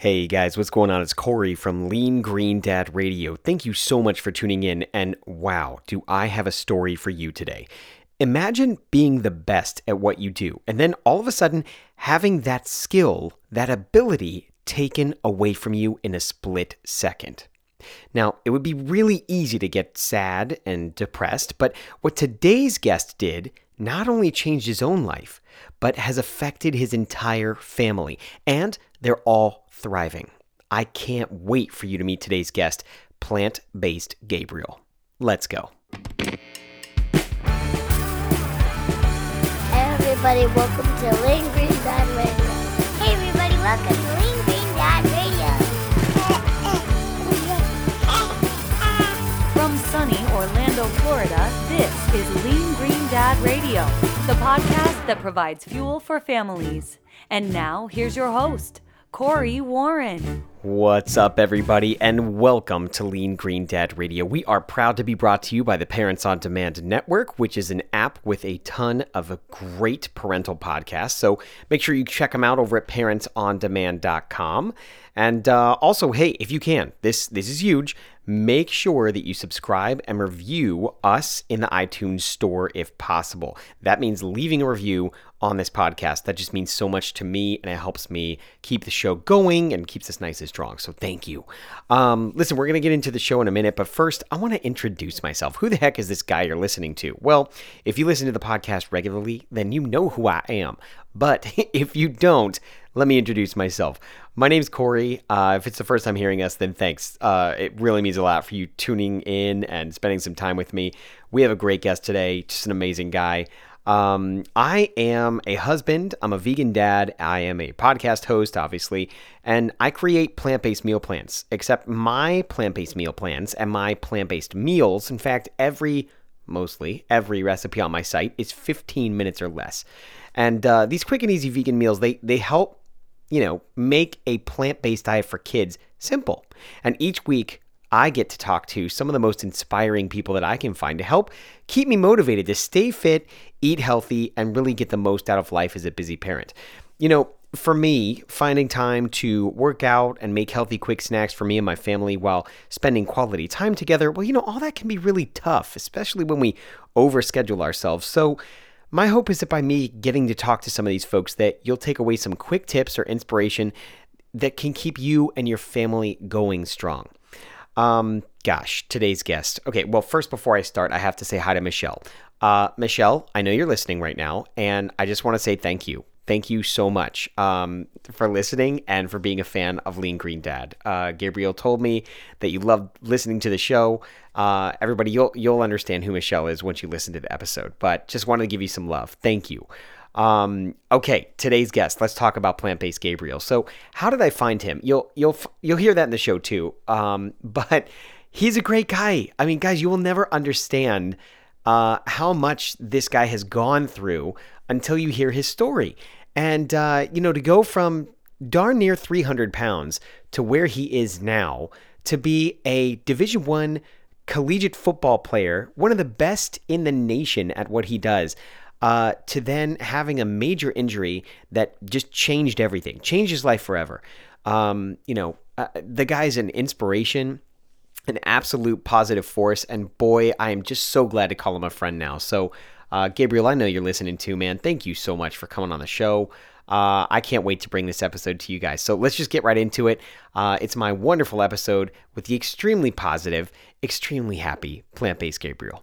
Hey guys, what's going on? It's Corey from Lean Green Dad Radio. Thank you so much for tuning in. And wow, do I have a story for you today. Imagine being the best at what you do, and then all of a sudden having that skill, that ability taken away from you in a split second. Now, it would be really easy to get sad and depressed, but what today's guest did not only changed his own life, but has affected his entire family, and they're all thriving. I can't wait for you to meet today's guest, plant based Gabriel. Let's go. Everybody, welcome to Lean Green Dad Radio. Hey, everybody, welcome to Lean Green Dad Radio. From sunny Orlando, Florida, this is Lean Green Dad Radio, the podcast that provides fuel for families. And now, here's your host, Corey Warren. What's up, everybody, and welcome to Lean Green Dad Radio. We are proud to be brought to you by the Parents on Demand Network, which is an app with a ton of great parental podcasts. So make sure you check them out over at parentsondemand.com. And uh, also, hey, if you can, this this is huge. Make sure that you subscribe and review us in the iTunes store if possible. That means leaving a review on this podcast. That just means so much to me, and it helps me keep the show going and keeps us nice and strong. So thank you. Um, listen, we're gonna get into the show in a minute, but first, I want to introduce myself. Who the heck is this guy you're listening to? Well, if you listen to the podcast regularly, then you know who I am. But if you don't, let me introduce myself. My name's Corey. Uh, if it's the first time hearing us, then thanks. Uh, it really means a lot for you tuning in and spending some time with me. We have a great guest today, just an amazing guy. Um, I am a husband. I'm a vegan dad. I am a podcast host, obviously, and I create plant based meal plans. Except my plant based meal plans and my plant based meals, in fact, every mostly every recipe on my site is 15 minutes or less. And uh, these quick and easy vegan meals, they they help you know, make a plant based diet for kids simple. And each week, I get to talk to some of the most inspiring people that I can find to help keep me motivated to stay fit, eat healthy, and really get the most out of life as a busy parent. You know, for me, finding time to work out and make healthy, quick snacks for me and my family while spending quality time together, well, you know, all that can be really tough, especially when we overschedule ourselves. So, my hope is that by me getting to talk to some of these folks that you'll take away some quick tips or inspiration that can keep you and your family going strong. Um, gosh, today's guest. Okay, well, first before I start, I have to say hi to Michelle. Uh, Michelle, I know you're listening right now, and I just want to say thank you thank you so much um, for listening and for being a fan of Lean Green Dad. Uh, Gabriel told me that you loved listening to the show. Uh, everybody, you'll you'll understand who Michelle is once you listen to the episode. But just wanted to give you some love. Thank you. Um, okay, today's guest. Let's talk about plant-based Gabriel. So, how did I find him? You'll you'll you'll hear that in the show too. Um, but he's a great guy. I mean, guys, you will never understand uh, how much this guy has gone through until you hear his story. And, uh, you know, to go from darn near 300 pounds to where he is now, to be a Division One collegiate football player, one of the best in the nation at what he does, uh, to then having a major injury that just changed everything, changed his life forever. Um, you know, uh, the guy's an inspiration, an absolute positive force, and boy, I am just so glad to call him a friend now. So, uh, Gabriel, I know you're listening too, man. Thank you so much for coming on the show. Uh, I can't wait to bring this episode to you guys. So let's just get right into it. Uh, it's my wonderful episode with the extremely positive, extremely happy plant based Gabriel.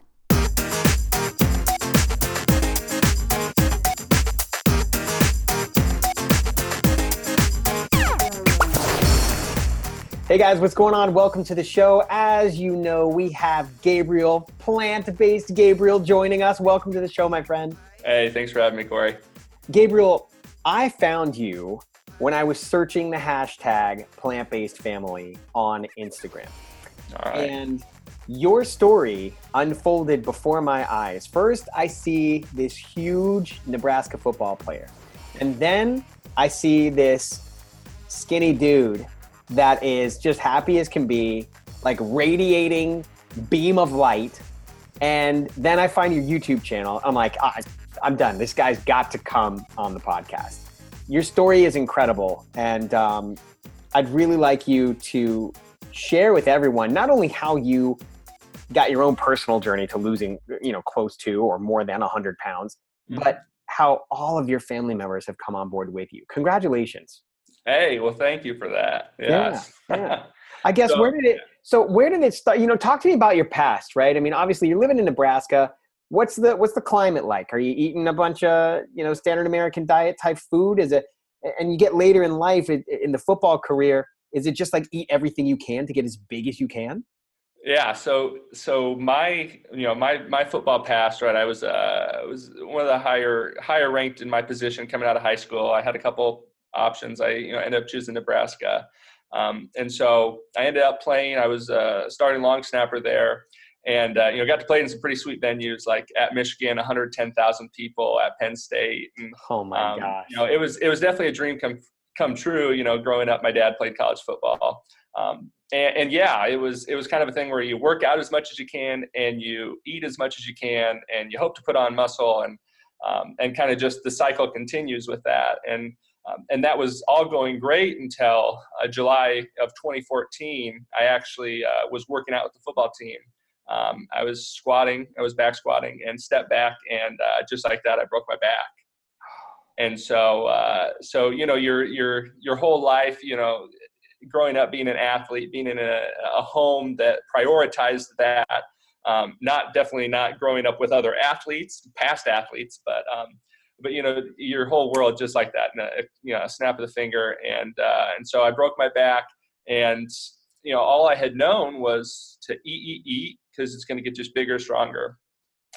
Hey guys, what's going on? Welcome to the show. As you know, we have Gabriel, plant based Gabriel, joining us. Welcome to the show, my friend. Hey, thanks for having me, Corey. Gabriel, I found you when I was searching the hashtag plant based family on Instagram. All right. And your story unfolded before my eyes. First, I see this huge Nebraska football player. And then I see this skinny dude that is just happy as can be, like radiating beam of light. And then I find your YouTube channel. I'm like, ah, I'm done. This guy's got to come on the podcast. Your story is incredible, and um, I'd really like you to share with everyone not only how you got your own personal journey to losing, you know, close to or more than 100 pounds, Mhm. but how all of your family members have come on board with you. Congratulations. Hey, well, thank you for that. Yeah, Yeah. yeah. I guess So- where did it? So where did it start? You know, talk to me about your past, right? I mean, obviously you're living in Nebraska. What's the what's the climate like? Are you eating a bunch of you know standard American diet type food? Is it? And you get later in life in, in the football career. Is it just like eat everything you can to get as big as you can? Yeah, so so my you know my my football past right I was uh I was one of the higher higher ranked in my position coming out of high school. I had a couple options. I you know ended up choosing Nebraska, um, and so I ended up playing. I was uh, starting long snapper there, and uh, you know got to play in some pretty sweet venues like at Michigan, 110,000 people at Penn State, and Oh my um, gosh! You know, it was it was definitely a dream come come true. You know, growing up, my dad played college football, um, and, and yeah, it was it was kind of a thing where you work out as much as you can and you eat as much as you can, and you hope to put on muscle, and um, and kind of just the cycle continues with that, and um, and that was all going great until uh, July of 2014. I actually uh, was working out with the football team. Um, I was squatting, I was back squatting, and stepped back, and uh, just like that, I broke my back and so uh, so you know your your your whole life you know growing up being an athlete being in a, a home that prioritized that um, not definitely not growing up with other athletes past athletes but um, but you know your whole world just like that in a, you know a snap of the finger and uh, and so I broke my back and you know all I had known was to eat eat eat because it's going to get just bigger stronger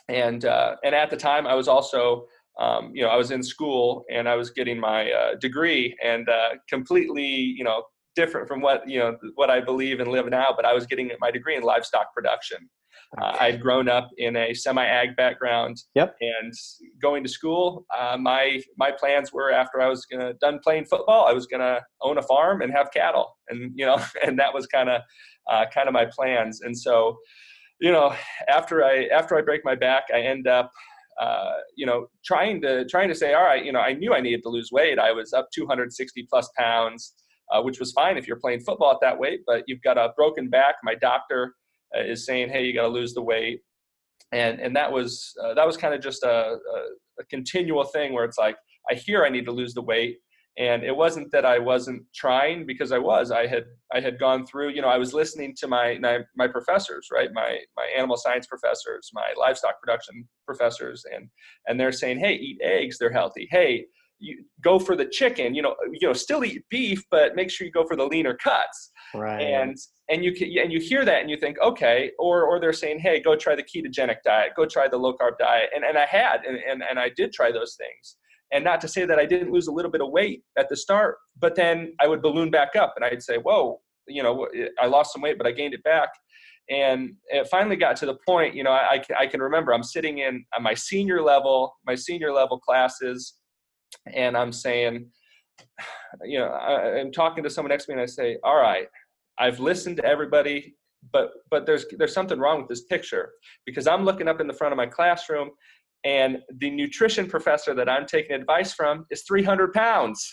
and uh, and at the time I was also um, you know, I was in school and I was getting my uh, degree and uh, completely, you know, different from what, you know, what I believe and live now, but I was getting my degree in livestock production. Uh, I'd grown up in a semi-ag background. Yep. And going to school, uh, my my plans were after I was gonna done playing football, I was gonna own a farm and have cattle, and you know, and that was kind of uh, kind of my plans. And so, you know, after I after I break my back, I end up uh, you know, trying to trying to say, all right, you know, I knew I needed to lose weight. I was up 260 plus pounds, uh, which was fine if you're playing football at that weight. But you've got a broken back. My doctor uh, is saying, hey, you got to lose the weight, and and that was uh, that was kind of just a, a, a continual thing where it's like I hear I need to lose the weight, and it wasn't that I wasn't trying because I was. I had I had gone through. You know, I was listening to my my, my professors, right? My my animal science professors, my livestock production professors, and and they're saying, hey, eat eggs, they're healthy. Hey, you go for the chicken. You know, you know, still eat beef, but make sure you go for the leaner cuts. right. And and you can, and you hear that and you think, okay, or or they're saying, hey, go try the ketogenic diet, go try the low carb diet, and and I had, and and, and I did try those things and not to say that I didn't lose a little bit of weight at the start, but then I would balloon back up and I'd say, whoa, you know, I lost some weight, but I gained it back. And it finally got to the point, you know, I, I can remember I'm sitting in my senior level, my senior level classes, and I'm saying, you know, I, I'm talking to someone next to me and I say, all right, I've listened to everybody, but but there's there's something wrong with this picture because I'm looking up in the front of my classroom and the nutrition professor that I'm taking advice from is 300 pounds.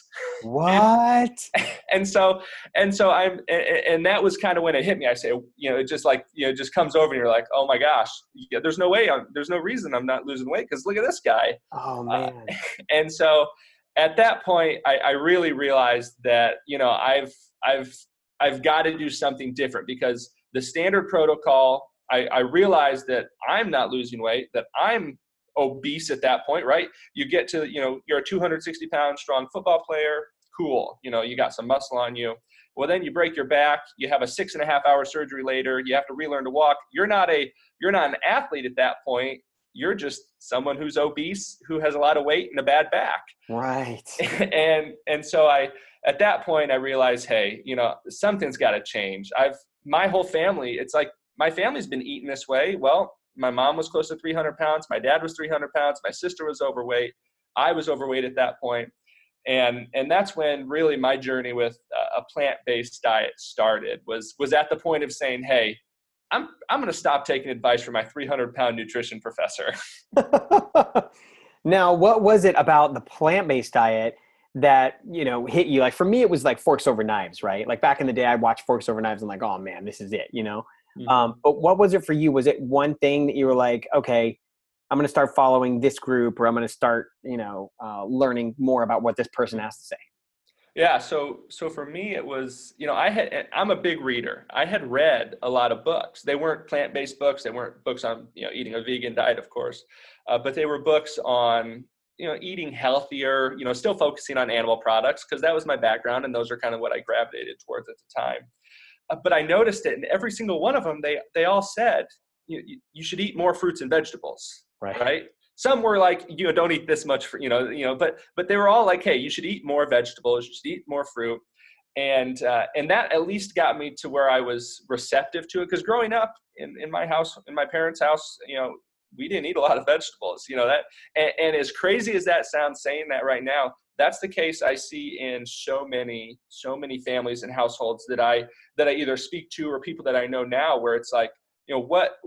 what? And so, and so I'm, and, and that was kind of when it hit me. I say, you know, it just like, you know, it just comes over and you're like, oh my gosh, yeah, there's no way, I'm, there's no reason I'm not losing weight because look at this guy. Oh Uh, man. And so at that point, I, I really realized that, you know, I've, I've, I've got to do something different because the standard protocol, I, I realized that I'm not losing weight, that I'm obese at that point, right? You get to, you know, you're a 260 pound strong football player. Cool. You know, you got some muscle on you. Well, then you break your back. You have a six and a half hour surgery later. You have to relearn to walk. You're not a, you're not an athlete at that point. You're just someone who's obese, who has a lot of weight and a bad back. Right. and, and so I, at that point, I realized, hey, you know, something's got to change. I've, my whole family, it's like my family's been eating this way. Well, my mom was close to 300 pounds. My dad was 300 pounds. My sister was overweight. I was overweight at that. And, and that's when really my journey with a plant-based diet started was, was at the point of saying, Hey, I'm, I'm going to stop taking advice from my 300 pound nutrition professor. now, what was it about the plant based diet that you know hit you like for me it was like forks over knives right like back in the day i watched forks over knives and like oh man this is it you know Mhm. um, but what was it for you was it one thing that you were like okay i'm going to start following this group or i'm going to start you know uh, learning more about what this person has to say Yeah, so so for me it was, you know, I had I'm a big reader. I had read a lot of books. They weren't plant-based books. They weren't books on, you know, eating a vegan diet, of course, uh, but they were books on, you know, eating healthier. You know, still focusing on animal products because that was my background, and those are kind of what I gravitated towards at the time. Uh, but I noticed it, and every single one of them, they they all said you you, you should eat more fruits and vegetables right right some were like you know don't eat this much for you know you know but but they were all like hey you should eat more vegetables you should eat more fruit and uh, and that at least got me to where i was receptive to it because growing up in, in my house in my parents house you know we didn't eat a lot of vegetables you know that and, and as crazy as that sounds saying that right now that's the case i see in so many so many families and households that i that i either speak to or people that i know now where it's like you know what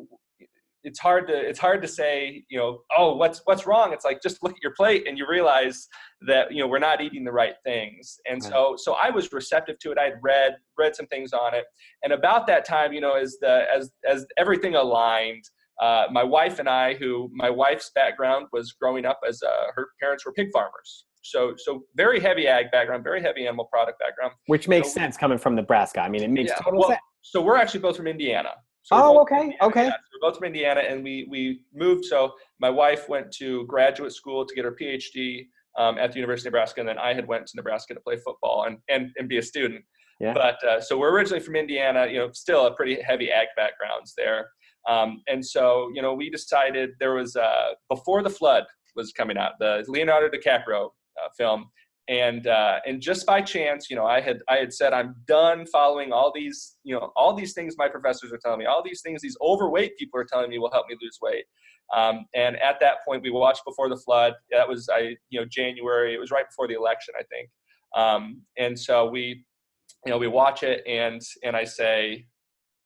it's hard to it's hard to say you know oh what's what's wrong? It's like just look at your plate and you realize that you know we're not eating the right things. And Right. so so i was receptive to it. I had read read some things on it. And about that time you know as the as as everything aligned uh, my wife and i who my wife's background was growing up as uh, her parents were pig farmers so so very heavy ag background very heavy animal product background which makes So- sense coming from nebraska i mean it makes Yeah, total well, sense so we're actually both from Indiana. So oh okay Indiana, okay yeah, so we're both from Indiana, and we we moved. So my wife went to graduate school to get her PhD um, at the University of Nebraska, and then I had went to Nebraska to play football and and, and be a student. Yeah. But uh, so we're originally from Indiana. You know, still a pretty heavy ag backgrounds there. Um, and so you know, we decided there was uh, before the flood was coming out, the Leonardo DiCaprio uh, film, and uh, and just by chance, you know, I had I had said I'm done following all these, you know, all these things my professors are telling me, all these things these overweight people are telling me will help me lose weight. Um, and at that point, we watched Before the Flood. That was I, you know, January. It was right before the election, I think. Um, and so we, you know, we watch it, and and I say,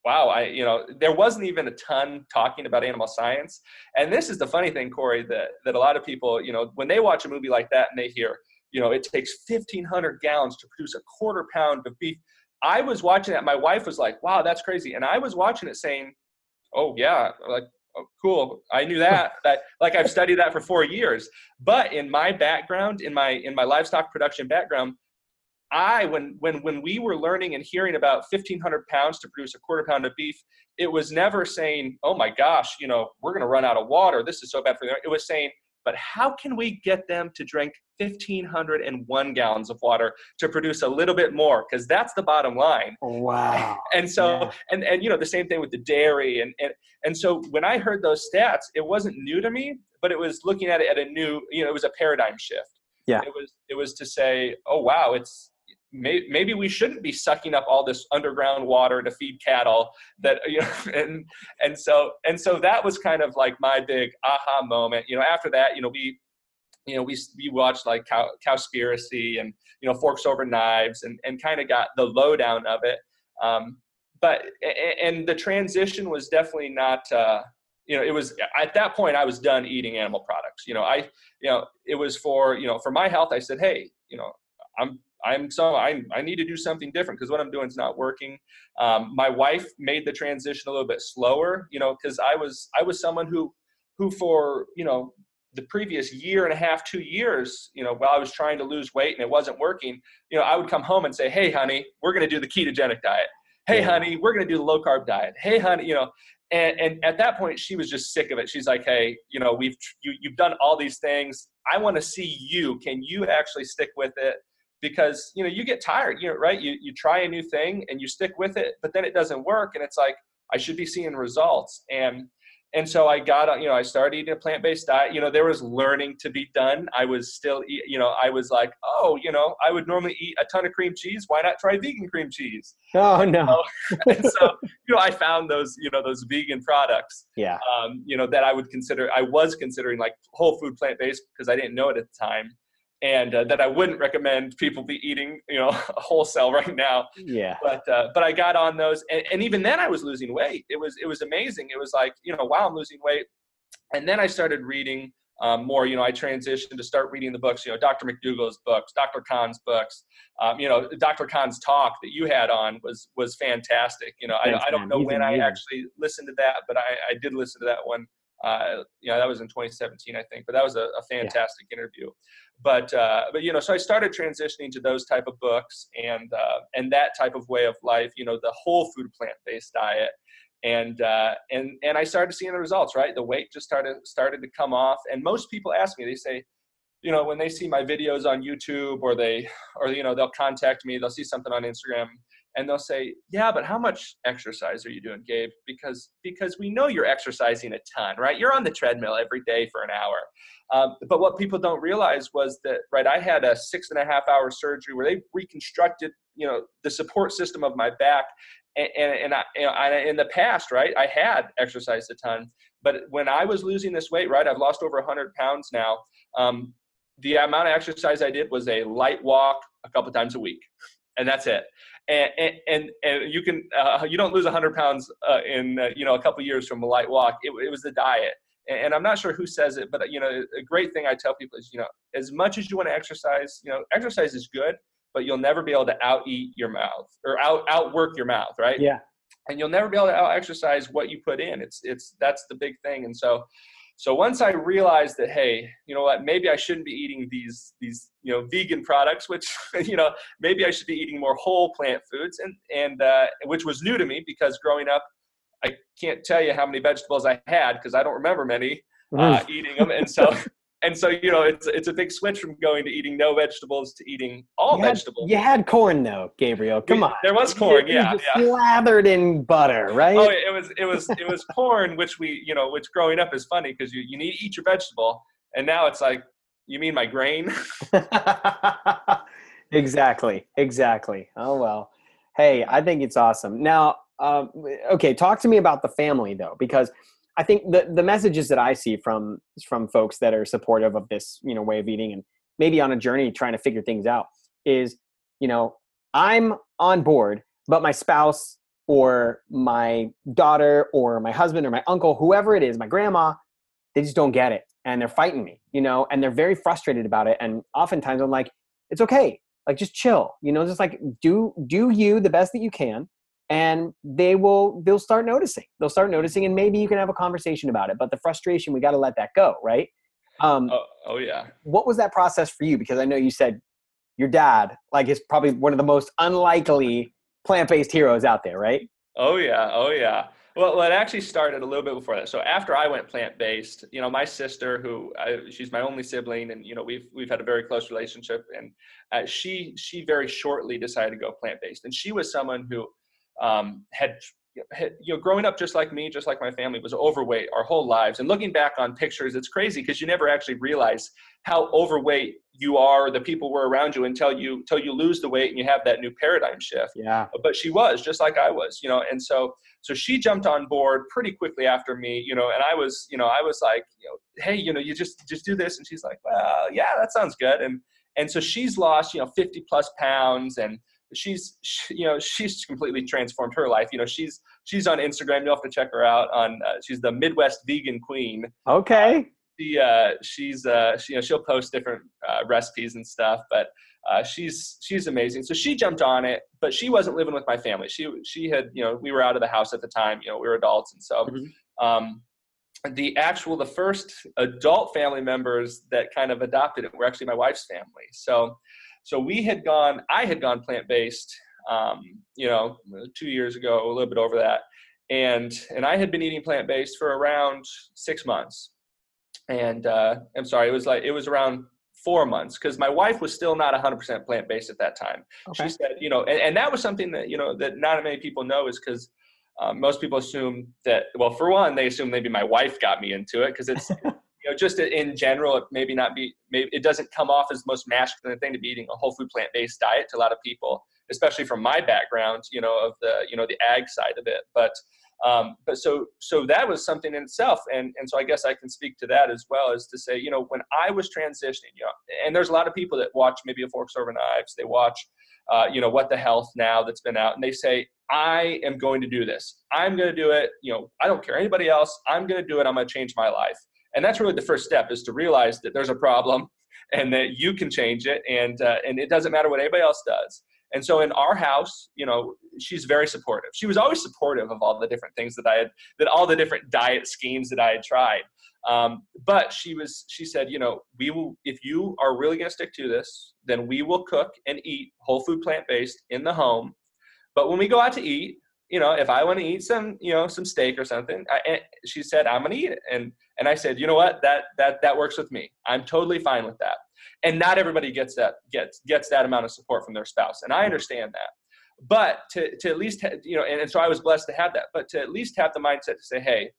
wow, I, you know, there wasn't even a ton talking about animal science. And this is the funny thing, Corey, that that a lot of people, you know, when they watch a movie like that and they hear, you know, it takes 1,500 gallons to produce a quarter pound of beef. I was watching that. My wife was like, wow, that's crazy. And I was watching it saying, oh, yeah, like, oh, cool. I knew that. that like I've studied that for four years. But in my background, in my in my livestock production background, I when when when we were learning and hearing about 1,500 pounds to produce a quarter pound of beef, it was never saying, "Oh my gosh, you know, we're going to run out of water. This is so bad for them." It was saying, "But how can we get them to drink 1,501 gallons of water to produce a little bit more? Because that's the bottom line." wow And so, Yeah. and and you know, the same thing with the dairy, and and and so when I heard those stats, it wasn't new to me, but it was looking at it at a new, you know, it was a paradigm shift. Yeah. It was it was to say, oh wow, it's may, maybe we shouldn't be sucking up all this underground water to feed cattle that you know and and so and so that was kind of like my big aha moment. You know after that you know we you know we we watched like cow cowspiracy and you know forks over knives and and kind of got the lowdown of it. Um but and the transition was definitely not uh you know it was at that point i was done eating animal products. You know i you know it was for you know for my health i said hey you know i'm i'm so i, I need to do something different because what i'm doing is not working. Um, my wife made the transition a little bit slower you know because i was i was someone who who for you know the previous year and a half two years you know while i was trying to lose weight and it wasn't working you know i would come home and say hey honey we're going to do the ketogenic diet. Hey Yeah. honey we're going to do the low carb diet. Hey honey you know and, and at that point she was just sick of it. She's like hey you know we've you, you've done all these things. I want to see you. Can you actually stick with it because you know you get tired you know right? You, you try a new thing and you stick with it but then it doesn't work and it's like i should be seeing results. And and so i got on you know i started eating a plant-based diet. You know there was learning to be done. I was still you know i was like oh you know i would normally eat a ton of cream cheese. Why not try vegan cream cheese? Oh no. and so you know i found those you know those vegan products yeah. um, you know that i would consider i was considering like whole food plant-based because i didn't know it at the time and uh, that i wouldn't recommend people be eating you know wholesale right now yeah but uh, but i got on those and, and even then i was losing weight it was it was amazing it was like you know wow i'm losing weight and then i started reading um, more, you know, I transitioned to start reading the books, you know, Dr. McDougall's books, Dr. Kahn's books, um, you know, Dr. Kahn's talk that you had on was was fantastic. You know, Thanks, I, I, don't know when I actually listened to that, but I, I did listen to that one. Uh, you know, that was in 2017, I think, but that was a, a fantastic yeah. interview. But uh, but you know, so I started transitioning to those type of books and uh, and that type of way of life. You know, the whole food plant based diet and uh, and and I started seeing the results. Right, the weight just started started to come off. And most people ask me, they say, you know, when they see my videos on YouTube or they or you know they'll contact me, they'll see something on Instagram, and they'll say, yeah, but how much exercise are you doing, Gabe? Because because we know you're exercising a ton, right? You're on the treadmill every day for an hour. Um, but what people don't realize was that, right? I had a six and a half hour surgery where they reconstructed, you know, the support system of my back and, and, I, you know, I, in the past, right, I had exercised a ton, but when I was losing this weight, right, I've lost over 100 pounds now. Um, the amount of exercise I did was a light walk a couple times a week, and that's it. And and and, you can uh, you don't lose 100 pounds uh, in uh, you know a couple years from a light walk. It, it was the diet, and I'm not sure who says it, but you know a great thing I tell people is you know as much as you want to exercise, you know exercise is good, but you'll never be able to out eat your mouth or out outwork your mouth, right? Yeah. And you'll never be able to out exercise what you put in. It's it's that's the big thing. And so so once I realized that, hey, you know what, maybe I shouldn't be eating these these you know vegan products, which you know maybe I should be eating more whole plant foods, and and uh, which was new to me because growing up, I can't tell you how many vegetables I had because I don't remember many uh, eating them, and so and so you know it's it's a big switch from going to eating no vegetables to eating all you had, vegetables. You had corn though, Gabriel. Come we, on. There was corn, you, yeah, yeah. Slathered in butter, right? Oh, it was it was it was corn, which we you know, which growing up is funny because you you need to eat your vegetable, and now it's like, you mean my grain? exactly, exactly. Oh well. Hey, I think it's awesome. Now, um, okay, talk to me about the family though, because I think the the messages that I see from from folks that are supportive of this you know way of eating and maybe on a journey trying to figure things out is you know I'm on board, but my spouse or my daughter or my husband or my uncle, whoever it is, my grandma, they just don't get it and they're fighting me, you know, and they're very frustrated about it. And oftentimes I'm like, it's okay, like just chill, you know, just like do do you the best that you can and they will they'll start noticing. They'll start noticing and maybe you can have a conversation about it but the frustration we got to let that go right? Um, oh, oh yeah. what was that process for you? Because i know you said your dad like is probably one of the most unlikely plant-based heroes out there right? Oh yeah oh yeah. Well, well it actually started a little bit before that. So after I went plant-based, you know, my sister, who I, she's my only sibling, and you know, we've we've had a very close relationship, and uh, she she very shortly decided to go plant-based, and she was someone who um, had, had, you know, growing up just like me, just like my family, was overweight our whole lives. And looking back on pictures, it's crazy because you never actually realize how overweight you are, the people were around you until you until you lose the weight and you have that new paradigm shift. Yeah. But she was just like I was, you know, and so so she jumped on board pretty quickly after me, you know, and I was, you know, I was like, you know, hey, you know, you just just do this, and she's like, well, yeah, that sounds good, and and so she's lost, you know, 50 plus pounds and she's she, you know she's completely transformed her life. You know she's she's on instagram. You'll have to check her out on uh, she's the midwest vegan queen. Okay. Uh, she, uh, she's uh, she, you know she'll post different uh, recipes and stuff but uh, she's she's amazing. So she jumped on it but she wasn't living with my family. She she had you know we were out of the house at the time. You know we were adults. And so mm-hmm. um, the actual the first adult family members that kind of adopted it were actually my wife's family. So so we had gone, I had gone plant based, um, you know, two years ago, a little bit over that, and and I had been eating plant based for around six months, and uh, I'm sorry, it was like it was around four months because my wife was still not 100% plant based at that time. Okay. She said, you know, and, and that was something that you know that not many people know is because. Um, most people assume that well for one they assume maybe my wife got me into it because it's you know, just in general, it maybe not be, maybe it doesn't come off as the most masculine thing to be eating a whole food plant based diet to a lot of people, especially from my background, you know, of the, you know, the ag side of it. But, um, but so, so that was something in itself. And, and so I guess I can speak to that as well as to say, you know, when I was transitioning, you know, and there's a lot of people that watch maybe a forks over knives, they watch, uh, you know, what the health now that's been out and they say, I am going to do this. I'm going to do it. You know, I don't care anybody else. I'm going to do it. I'm going to change my life and that's really the first step is to realize that there's a problem and that you can change it and uh, and it doesn't matter what anybody else does. And so in our house you know she's very supportive. She was always supportive of all the different things that i had that all the different diet schemes that i had tried. Um, but she was she said you know we will if you are really going to stick to this then we will cook and eat whole food plant based in the home. But when we go out to eat you know, if I want to eat some, you know, some steak or something, I, she said, I'm going to eat it. And, and I said, you know what, that, that, that works with me. I'm totally fine with that. And not everybody gets that, gets, gets that amount of support from their spouse. And I understand that. But to, to at least, you know, and, and so I was blessed to have that, but to at least have the mindset to say, hey,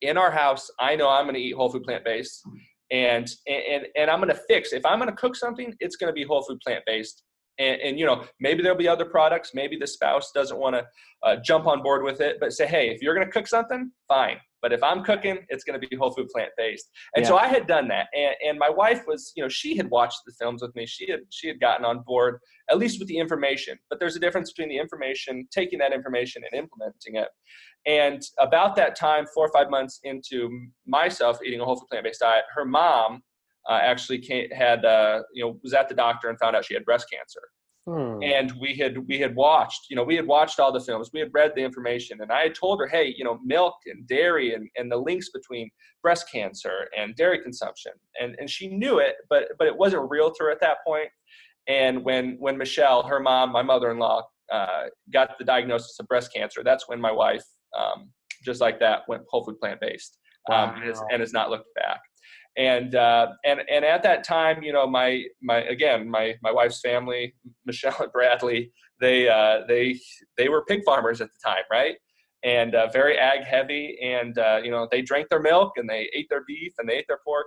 in our house, I know I'm going to eat whole food plant based and, and, and I'm going to fix, if I'm going to cook something, it's going to be whole food plant based and, and, you know maybe there'll be other products. Maybe the spouse doesn't want to uh, jump on board with it but say hey if you're going to cook something fine. But if i'm cooking it's going to be whole food plant based and yeah. so i had done that and, and my wife was you know she had watched the films with me. She had she had gotten on board at least with the information. But there's a difference between the information taking that information and implementing it. And about that time four or five months into myself eating a whole food plant-based diet her mom uh, actually came, had uh, you know was at the doctor and found out she had breast cancer. Hmm. And we had we had watched you know we had watched all the films we had read the information and I had told her hey you know milk and dairy and, and the links between breast cancer and dairy consumption and and she knew it but but it wasn't real to her at that point and when when Michelle her mom my mother-in-law uh, got the diagnosis of breast cancer that's when my wife um, just like that went whole food plant based um, wow. and, has, and has not looked back and uh, and and at that time, you know, my my again, my my wife's family, Michelle and Bradley, they uh, they they were pig farmers at the time, right? And uh, very ag heavy, and uh, you know, they drank their milk and they ate their beef and they ate their pork,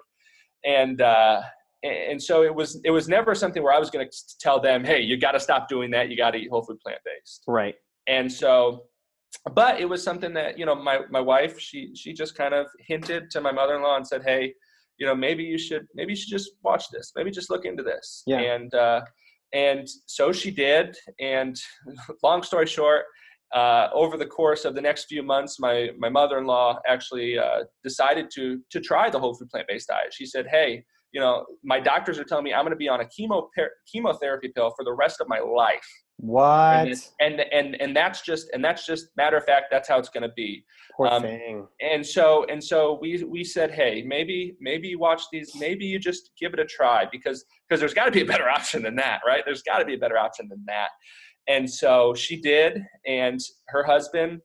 and uh, and so it was it was never something where I was going to tell them, hey, you got to stop doing that. You got to eat whole food plant based. Right. And so but it was something that you know my my wife she she just kind of hinted to my mother-in-law and said hey you know maybe you should maybe you should just watch this. Maybe just look into this. Yeah. and uh, and so she did. And long story short uh, over the course of the next few months my my mother-in-law actually uh, decided to to try the whole food plant-based diet. She said hey you know my doctors are telling me i'm going to be on a chemo chemotherapy pill for the rest of my life what? And, and and and that's just and that's just matter of fact. That's how it's going to be. Poor um, thing. And so and so we we said, hey, maybe maybe you watch these. Maybe you just give it a try because because there's got to be a better option than that, right? There's got to be a better option than that. And so she did, and her husband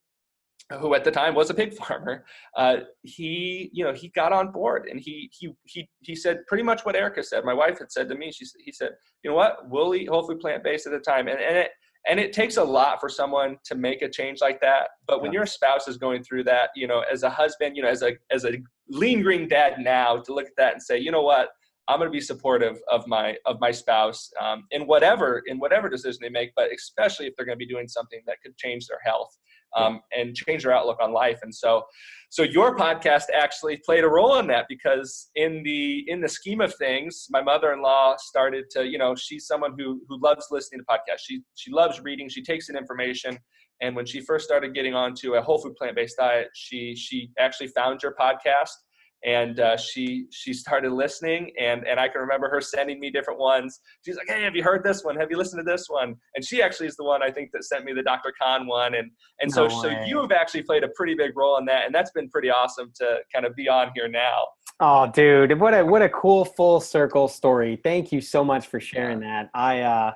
who at the time was a pig farmer, uh, he, you know, he got on board and he, he, he, he said pretty much what Erica said. My wife had said to me, she, he said, you know what, we'll eat whole food plant based at the time. And, and it, and it takes a lot for someone to make a change like that. But when yeah. your spouse is going through that, you know, as a husband, you know, as a, as a lean green dad now to look at that and say, you know what, I'm going to be supportive of my of my spouse um, in whatever in whatever decision they make, but especially if they're going to be doing something that could change their health um, and change their outlook on life. And so, so your podcast actually played a role in that because in the in the scheme of things, my mother-in-law started to, you know, she's someone who who loves listening to podcasts. She she loves reading. She takes in information. And when she first started getting onto a whole food plant-based diet, she she actually found your podcast and uh, she she started listening and and I can remember her sending me different ones. She's like, "Hey, have you heard this one? Have you listened to this one?" And she actually is the one I think that sent me the Dr. Kahn one and and so so you have actually played a pretty big role in that and that's been pretty awesome to kind of be on here now. Oh, dude, what a what a cool full circle story. Thank you so much for sharing yeah. that. I uh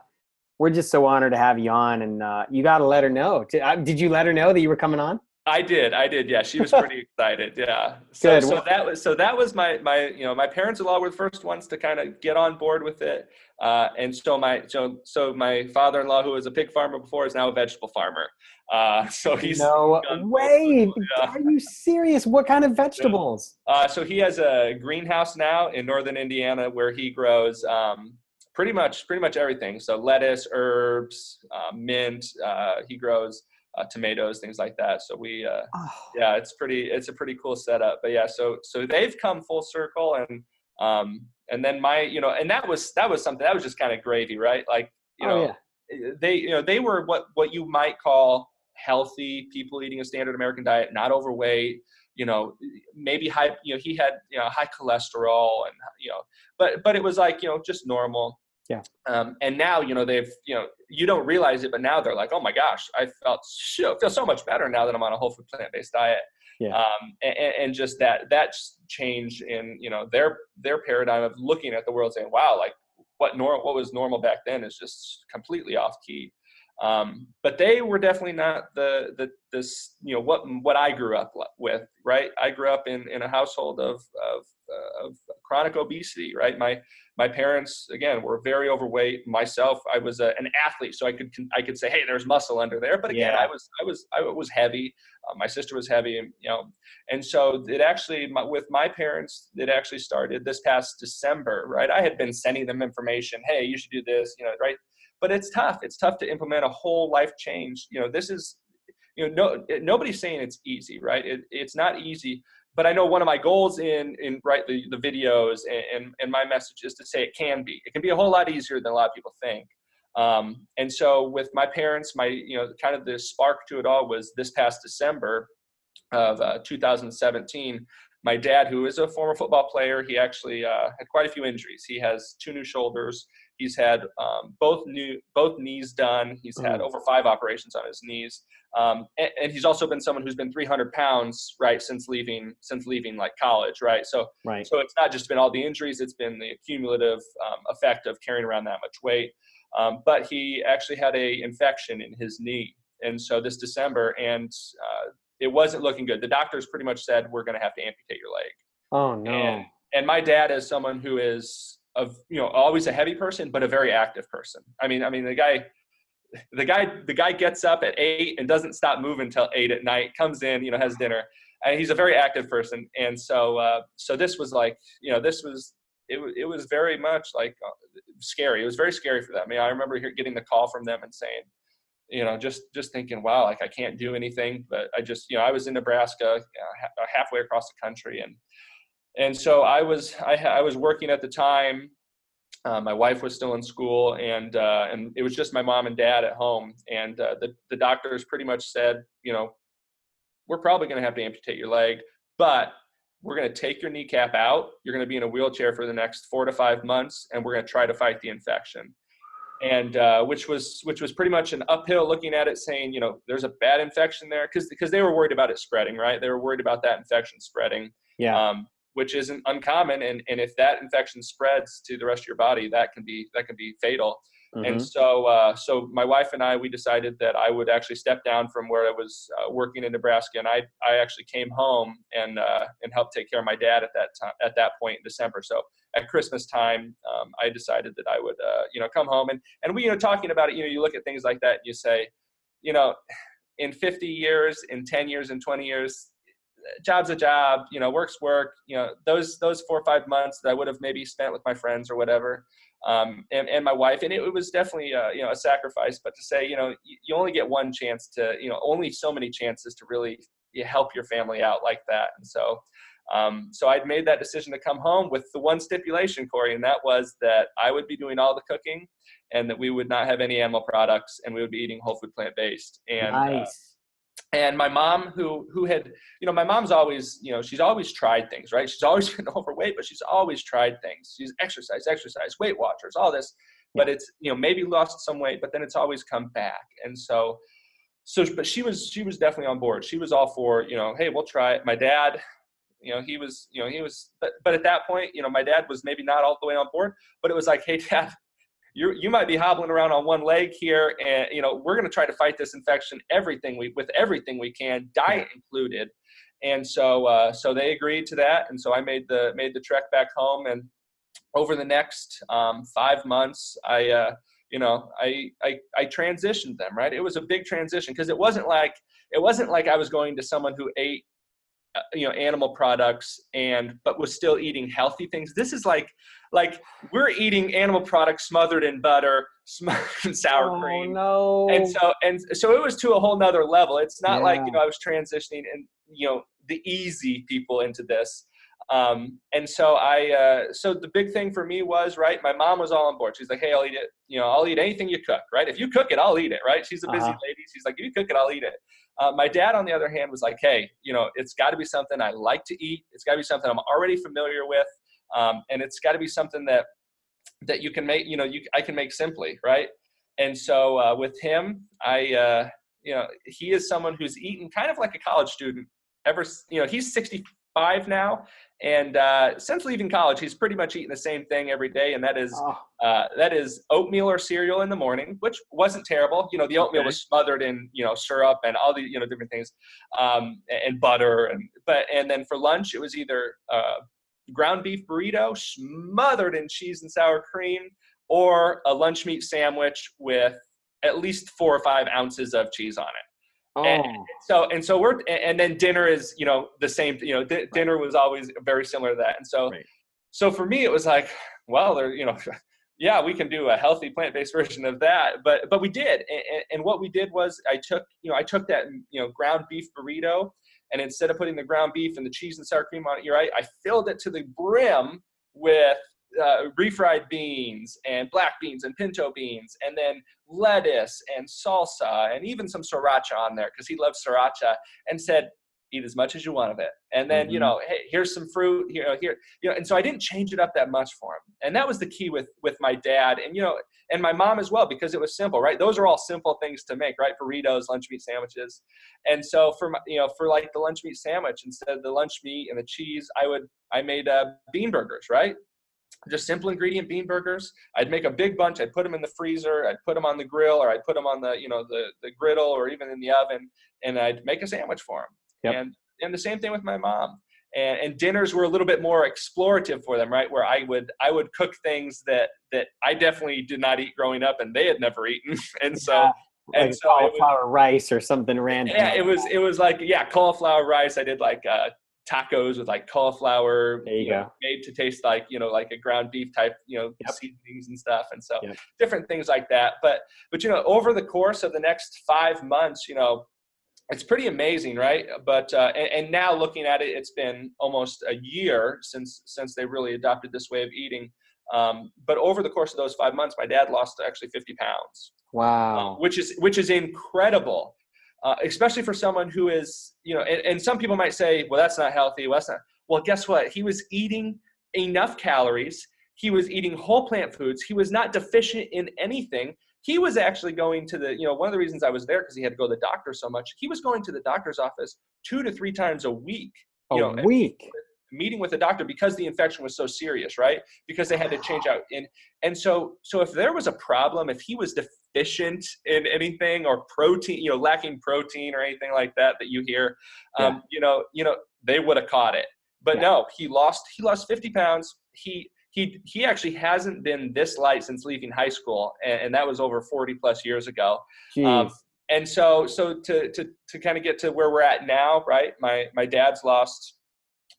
we're just so honored to have you on and uh, you got to let her know. Uh, did you let her know that you were coming on? I did, I did. Yeah, she was pretty excited. Yeah. So, Good. so that was so that was my my you know my parents-in-law were the first ones to kind of get on board with it, uh, and so my so so my father-in-law who was a pig farmer before is now a vegetable farmer. Uh, so he's no way. Yeah. Are you serious? What kind of vegetables? Uh, so he has a greenhouse now in northern Indiana where he grows um, pretty much pretty much everything. So lettuce, herbs, uh, mint. Uh, he grows uh, tomatoes, things like that. So we, uh, oh. yeah, it's pretty, it's a pretty cool setup. But yeah, so so they've come full circle, and um, and then my, you know, and that was that was something that was just kind of gravy, right? Like you oh, know, yeah. they you know they were what what you might call healthy people eating a standard American diet, not overweight. You know, maybe high. You know, he had you know high cholesterol and you know, but but it was like you know just normal. Yeah. Um, and now you know they've you know you don't realize it, but now they're like, oh my gosh, I felt so, feel so much better now that I'm on a whole food plant based diet. Yeah. Um, and, and just that that change in you know their their paradigm of looking at the world, saying, wow, like what normal what was normal back then is just completely off key. Um, but they were definitely not the the this you know what what I grew up with, right? I grew up in in a household of of, uh, of chronic obesity, right? My my parents again were very overweight. Myself, I was a, an athlete, so I could I could say, hey, there's muscle under there. But again, Yeah. I was I was I was heavy. Uh, my sister was heavy, and you know, and so it actually my, with my parents, it actually started this past December, right? I had been sending them information, hey, you should do this, you know, right? But it's tough. It's tough to implement a whole life change. You know, this is you know no nobody's saying it's easy right it, it's not easy but i know one of my goals in in right the, the videos and, and and my message is to say it can be it can be a whole lot easier than a lot of people think um, and so with my parents my you know kind of the spark to it all was this past december of uh, 2017 my dad who is a former football player he actually uh, had quite a few injuries he has two new shoulders he's had um, both new both knees done he's had Mhm. over five operations on his knees um, and, and he's also been someone who's been 300 pounds right since leaving since leaving like college right so Right. so it's not just been all the injuries it's been the cumulative um, effect of carrying around that much weight um, but he actually had a infection in his knee and so this december and uh, it wasn't looking good the doctors pretty much said we're going to have to amputate your leg Oh no. and, and my dad is someone who is of you know always a heavy person but a very active person. I mean i mean the guy the guy the guy gets up at eight and doesn't stop moving until eight at night comes in you know has dinner. And he's a very active person. And so uh, so this was like you know this was it, it was very much like uh, scary. It was very scary for them. I, mean, I remember getting the call from them and saying you know just just thinking wow like i can't do anything. But i just you know i was in nebraska uh, ha- halfway across the country and and so I was I, I was working at the time. Uh, my wife was still in school, and uh, and it was just my mom and dad at home. And uh, the the doctors pretty much said, you know, we're probably going to have to amputate your leg, but we're going to take your kneecap out. You're going to be in a wheelchair for the next four to five months, and we're going to try to fight the infection. And uh, which was which was pretty much an uphill looking at it, saying, you know, there's a bad infection there, because because they were worried about it spreading, right? They were worried about that infection spreading Yeah. um, which isn't uncommon. And, and if that infection spreads to the rest of your body, that can be that can be fatal. And Mhm. so, uh, so my wife and I, we decided that I would actually step down from where I was uh, working in Nebraska, and I, I actually came home and uh, and helped take care of my dad at that time, at that point in December. So at Christmas time, um, I decided that I would, uh, you know, come home and and we, you know, talking about it, you know, you look at things like that, and you say, you know, in 50 years, in 10 years, in 20 years, job's a job, you know, work's work. You know, those those four or five months that I would have maybe spent with my friends or whatever, um, and and my wife, and it, it was definitely uh, you know a sacrifice. But to say, you know, you, you only get one chance to, you know, only so many chances to really help your family out like that, and so. Um, so I'd made that decision to come home with the one stipulation, Corey, and that was that I would be doing all the cooking, and that we would not have any animal products, and we would be eating whole food plant based. And uh, nice. And my mom who who had you know my mom's always you know she's always tried things right? She's always been overweight but she's always tried things. She's exercise exercise weight watchers all this. But it's you know maybe lost some weight but then it's always come back. And so so but she was she was definitely on board. She was all for you know hey we'll try it. My dad you know he was you know he was but, but at that point you know my dad was maybe not all the way on board but it was like hey dad you you might be hobbling around on one leg here and you know we're going to try to fight this infection everything we with everything we can diet included. And so uh, so they agreed to that and so i made the made the trek back home and over the next um, five months i uh, you know I, I i transitioned them right? It was a big transition because it wasn't like it wasn't like i was going to someone who ate uh, you know animal products and but was still eating healthy things. This is like like we're eating animal products smothered in butter smothered in sour oh, cream no. and so and so it was to a whole nother level it's not like you know i was transitioning and you know the easy people into this Um, and so I, uh, so the big thing for me was right. My mom was all on board. She's like, "Hey, I'll eat it. You know, I'll eat anything you cook. Right? If you cook it, I'll eat it. Right? She's a busy Uh-huh. lady. She's like, "If you cook it, I'll eat it." Uh, my dad, on the other hand, was like, "Hey, you know, it's got to be something I like to eat. It's got to be something I'm already familiar with, um, and it's got to be something that that you can make. You know, you I can make simply, right?" And so uh, with him, I, uh, you know, he is someone who's eaten kind of like a college student. Ever, you know, he's 65 now, and uh, since leaving college, he's pretty much eaten the same thing every day, and that is Oh, uh, that is oatmeal or cereal in the morning, which wasn't terrible. You know, the oatmeal Okay. was smothered in you know syrup and all the you know different things, um, and butter, and but and then for lunch it was either uh, ground beef burrito smothered in cheese and sour cream, or a lunch meat sandwich with at least four or five ounces of cheese on it. Oh, so and so we're and then dinner is you know the same you know di- dinner was always very similar to that. And so Right. so for me it was like well there you know yeah we can do a healthy plant-based version of that but but we did. And, and what we did was i took you know i took that you know ground beef burrito and instead of putting the ground beef and the cheese and sour cream on it right i filled it to the brim with uh, refried beans and black beans and pinto beans and then lettuce and salsa and even some sriracha on there because he loves sriracha and said eat as much as you want of it and then you Mhm. know hey here's some fruit you know here you know and so i didn't change it up that much for him and that was the key with with my dad and you know and my mom as well because it was simple right those are all simple things to make right burritos lunch meat sandwiches and so for my, you know for like the lunch meat sandwich instead of the lunch meat and the cheese i would i made uh, bean burgers right just simple ingredient bean burgers. I'd make a big bunch. I'd put them in the freezer. I'd put them on the grill, or I'd put them on the you know the the griddle, or even in the oven, and I'd make a sandwich for them. Yep. And and the same thing with my mom. And, and dinners were a little bit more explorative for them, right? Where I would I would cook things that that I definitely did not eat growing up, and they had never eaten. And so Yeah, and like so it was- cauliflower rice or something random. yeah, it was it was like yeah, cauliflower rice. I did like uh, tacos with like cauliflower, There you know, made to taste like you know like a ground beef type, you know, Yep. seasonings and stuff, and so Yep. different things like that. But but you know, over the course of the next five months, you know, it's pretty amazing, right? But uh, and, and now looking at it, it's been almost a year since since they really adopted this way of eating. Um, but over the course of those five months, my dad lost actually 50 pounds Wow. which is which is incredible, uh, especially for someone who is you know. And, and some people might say, well, that's not healthy. Well, that's not. Well, guess what? He was eating enough calories. He was eating whole plant foods. He was not deficient in anything. He was actually going to the, you know, one of the reasons I was there because he had to go to the doctor so much. He was going to the doctor's office two to three times a week, a you know, week. meeting with the doctor because the infection was so serious right because they had to change out and and so so if there was a problem if he was deficient in anything or protein you know lacking protein or anything like that that you hear um, you know you know they would have caught it but Yeah. no he lost he lost 50 pounds he he he actually hasn't been this light since leaving high school and, and that was over 40 plus years ago. Um, and so so to to to kind of get to where we're at now right my my dad's lost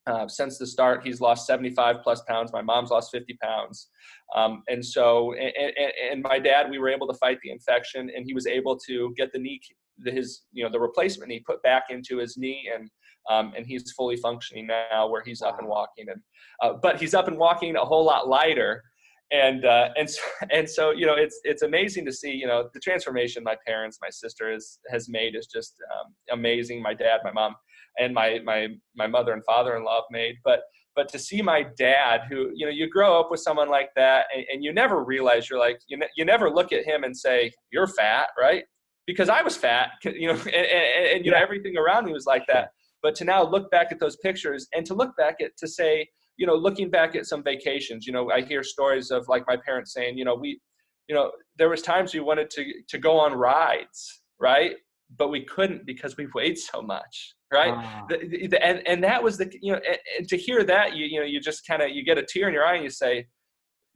uh, since the start he's lost 75 plus pounds my mom's lost 50 pounds. Um, and so and, and, and my dad we were able to fight the infection and he was able to get the knee the, his you know the replacement knee put back into his knee and um, and he's fully functioning now where he's up and walking and uh, but he's up and walking a whole lot lighter. And uh, and so, and so you know it's it's amazing to see you know the transformation my parents my sister has has made is just um, amazing. My dad my mom and my my my mother and father-in-law have made. But but to see my dad who you know you grow up with someone like that and, and you never realize you're like you, ne- you never look at him and say you're fat right? Because i was fat you know and, and, and you know everything around me was like that but to now look back at those pictures and to look back at to say you know looking back at some vacations you know i hear stories of like my parents saying you know we you know there was times we wanted to to go on rides right? But we couldn't because we weighed so much right? Ah, the, the, and and that was the you know and, and to hear that you you know you just kind of you get a tear in your eye and you say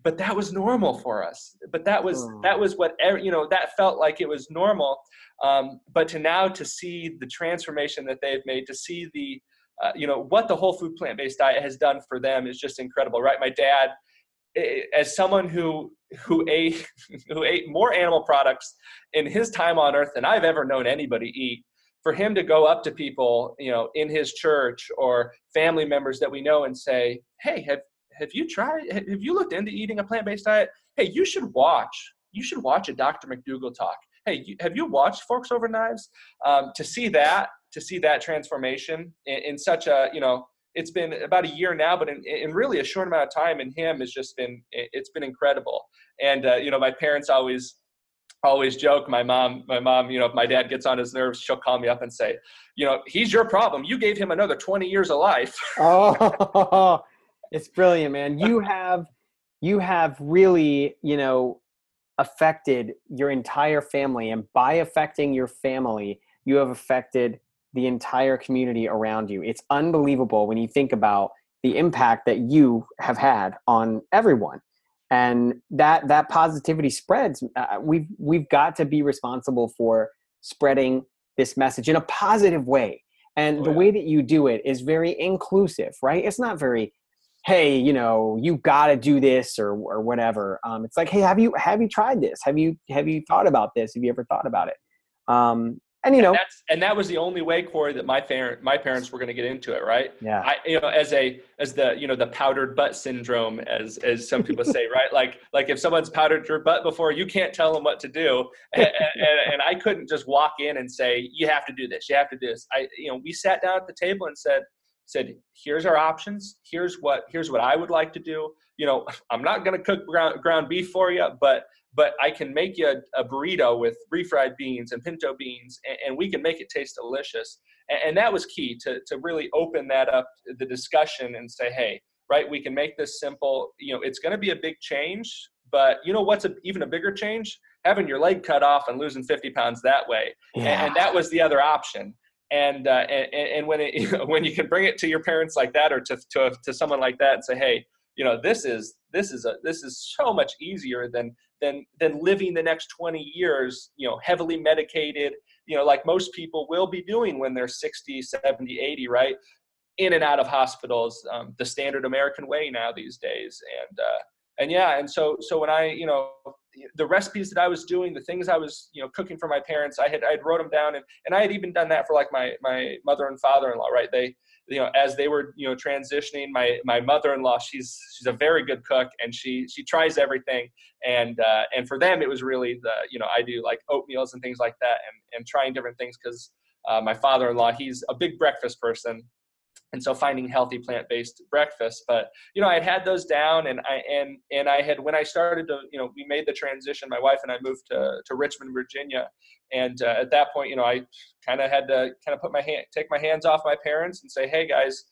but that was normal for us. But that was Hmm. that was what you know that felt like it was normal um, but to now to see the transformation that they've made to see the uh, you know what the whole food plant-based diet has done for them is just incredible right my dad as someone who who ate who ate more animal products in his time on earth than I've ever known anybody eat for him to go up to people, you know, in his church or family members that we know and say, "Hey, have have you tried? Have you looked into eating a plant-based diet? Hey, you should watch. You should watch a Dr. McDougall talk. Hey, have you watched Forks Over Knives? Um, to see that, to see that transformation in, in, such a, you know, it's been about a year now, but in, in really a short amount of time, in him has just been, it's been incredible. And uh, you know, my parents always always joke my mom my mom you know if my dad gets on his nerves she'll call me up and say you know he's your problem you gave him another 20 years of life oh it's brilliant man you have you have really you know affected your entire family and by affecting your family you have affected the entire community around you. It's unbelievable when you think about the impact that you have had on everyone. And that that positivity spreads. Uh, we've we've got to be responsible for spreading this message in a positive way. And oh, the way that you do it is very inclusive right? It's not very hey you know you got to do this or or whatever. Um, it's like hey have you have you tried this? Have you have you thought about this? Have you ever thought about it? Um, and you know and, that's, and that was the only way corey that my parent my parents were going to get into it right? Yeah. I, you know as a as the you know the powdered butt syndrome as as some people say right? Like like if someone's powdered your butt before you can't tell them what to do. And, and, and, i couldn't just walk in and say you have to do this you have to do this. I you know we sat down at the table and said said here's our options here's what here's what i would like to do you know i'm not going to cook ground, ground beef for you but but I can make you a, a burrito with refried beans and pinto beans, and, and we can make it taste delicious. And, and, that was key to, to really open that up, the discussion, and say, hey, right, we can make this simple. You know, it's going to be a big change, but you know what's a, even a bigger change? Having your leg cut off and losing 50 pounds that way. Yeah. And, and that was the other option. And, uh, and, and when it, when you can bring it to your parents like that, or to, to, to someone like that, and say, hey, you know, this is this is a this is so much easier than than than living the next 20 years you know heavily medicated you know like most people will be doing when they're 60 70 80 right? In and out of hospitals um, the standard american way now these days. And uh, and yeah and so so when i you know the recipes that i was doing the things i was you know cooking for my parents i had i had wrote them down and and i had even done that for like my my mother and father-in-law right? They you know as they were you know transitioning my my mother-in-law she's she's a very good cook and she she tries everything and uh, and for them it was really the you know i do like oatmeals and things like that and and trying different things because uh, my father-in-law he's a big breakfast person and so finding healthy plant-based breakfast but you know i had had those down and i and and i had when i started to you know we made the transition my wife and i moved to, to richmond virginia and uh, at that point you know i kind of had to kind of put my hand take my hands off my parents and say hey guys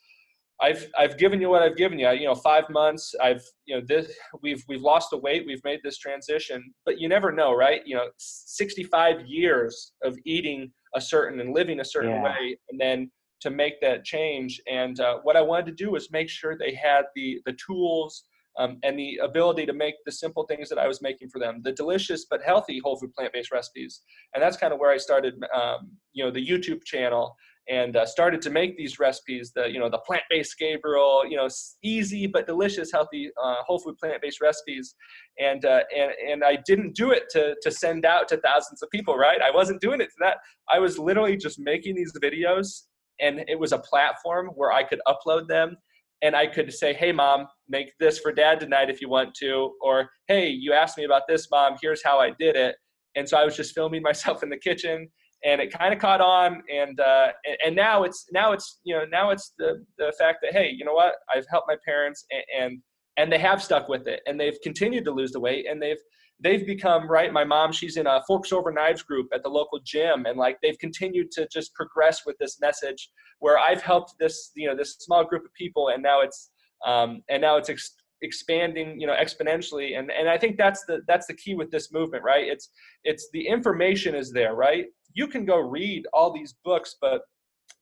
I've I've given you what I've given you. You know, five months. I've you know this. We've we've lost the weight. We've made this transition, but you never know, right? You know, 65 years of eating a certain and living a certain yeah. way, and then to make that change. And uh, what I wanted to do was make sure they had the the tools um, and the ability to make the simple things that I was making for them, the delicious but healthy whole food plant-based recipes. And that's kind of where I started, um, you know, the YouTube channel and uh, started to make these recipes. The you know the plant-based Gabriel, you know, easy but delicious, healthy uh, whole food plant-based recipes. And uh, and and I didn't do it to to send out to thousands of people, right? I wasn't doing it to that. I was literally just making these videos and it was a platform where I could upload them and I could say, "Hey, mom, make this for dad tonight if you want to," or "Hey, you asked me about this, mom. Here's how I did it." And so I was just filming myself in the kitchen, and it kind of caught on. And uh, and now it's now it's you know now it's the the fact that hey, you know what? I've helped my parents, and and, and they have stuck with it, and they've continued to lose the weight, and they've they've become right my mom she's in a forks over knives group at the local gym and like they've continued to just progress with this message where i've helped this you know this small group of people and now it's um, and now it's ex- expanding you know exponentially and and i think that's the that's the key with this movement right? It's it's the information is there right? You can go read all these books but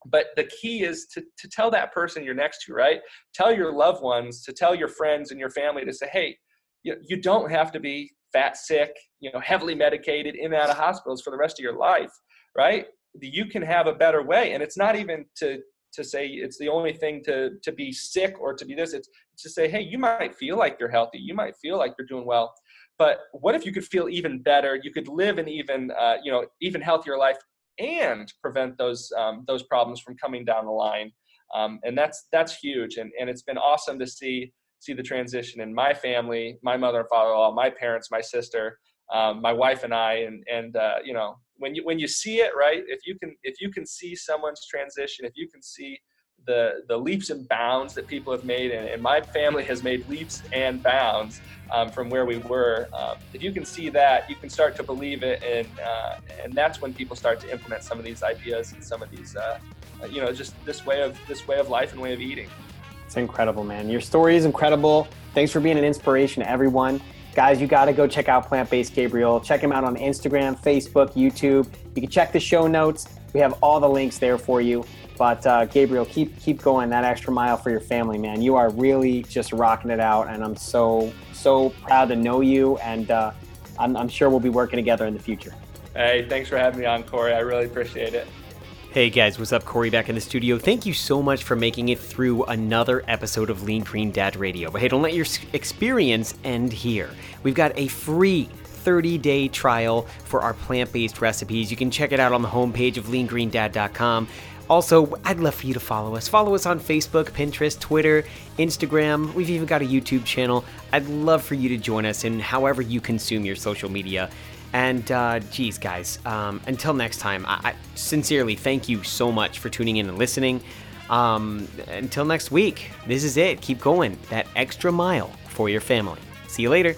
but the key is to, to tell that person you're next to right? Tell your loved ones to tell your friends and your family to say hey you, you don't have to be fat, sick, you know, heavily medicated, in and out of hospitals for the rest of your life, right? You can have a better way, and it's not even to to say it's the only thing to to be sick or to be this. It's to say, hey, you might feel like you're healthy, you might feel like you're doing well, but what if you could feel even better? You could live an even uh, you know even healthier life and prevent those um, those problems from coming down the line. Um, and that's that's huge. And and it's been awesome to see see the transition in my family, my mother and father-in-law, my parents, my sister, um, my wife and I. And and uh, you know when you when you see it right, if you can if you can see someone's transition, if you can see the the leaps and bounds that people have made, and, and my family has made leaps and bounds um, from where we were. Um, if you can see that, you can start to believe it, and uh, and that's when people start to implement some of these ideas and some of these, uh, you know, just this way of this way of life and way of eating. It's incredible, man. Your story is incredible. Thanks for being an inspiration to everyone. Guys, you got to go check out Plant Based Gabriel. Check him out on Instagram, Facebook, YouTube. You can check the show notes. We have all the links there for you. But uh, Gabriel, keep keep going that extra mile for your family, man. You are really just rocking it out, and I'm so so proud to know you, and uh, I'm, I'm sure we'll be working together in the future. Hey, thanks for having me on, Corey. I really appreciate it. Hey guys, what's up? Corey back in the studio. Thank you so much for making it through another episode of Lean Green Dad Radio. But hey, don't let your experience end here. We've got a free 30 day trial for our plant based recipes. You can check it out on the homepage of leangreendad.com. Also, I'd love for you to follow us. Follow us on Facebook, Pinterest, Twitter, Instagram. We've even got a YouTube channel. I'd love for you to join us in however you consume your social media. And uh, geez, guys, um, until next time, I, I, sincerely thank you so much for tuning in and listening. Um, until next week, this is it. Keep going that extra mile for your family. See you later.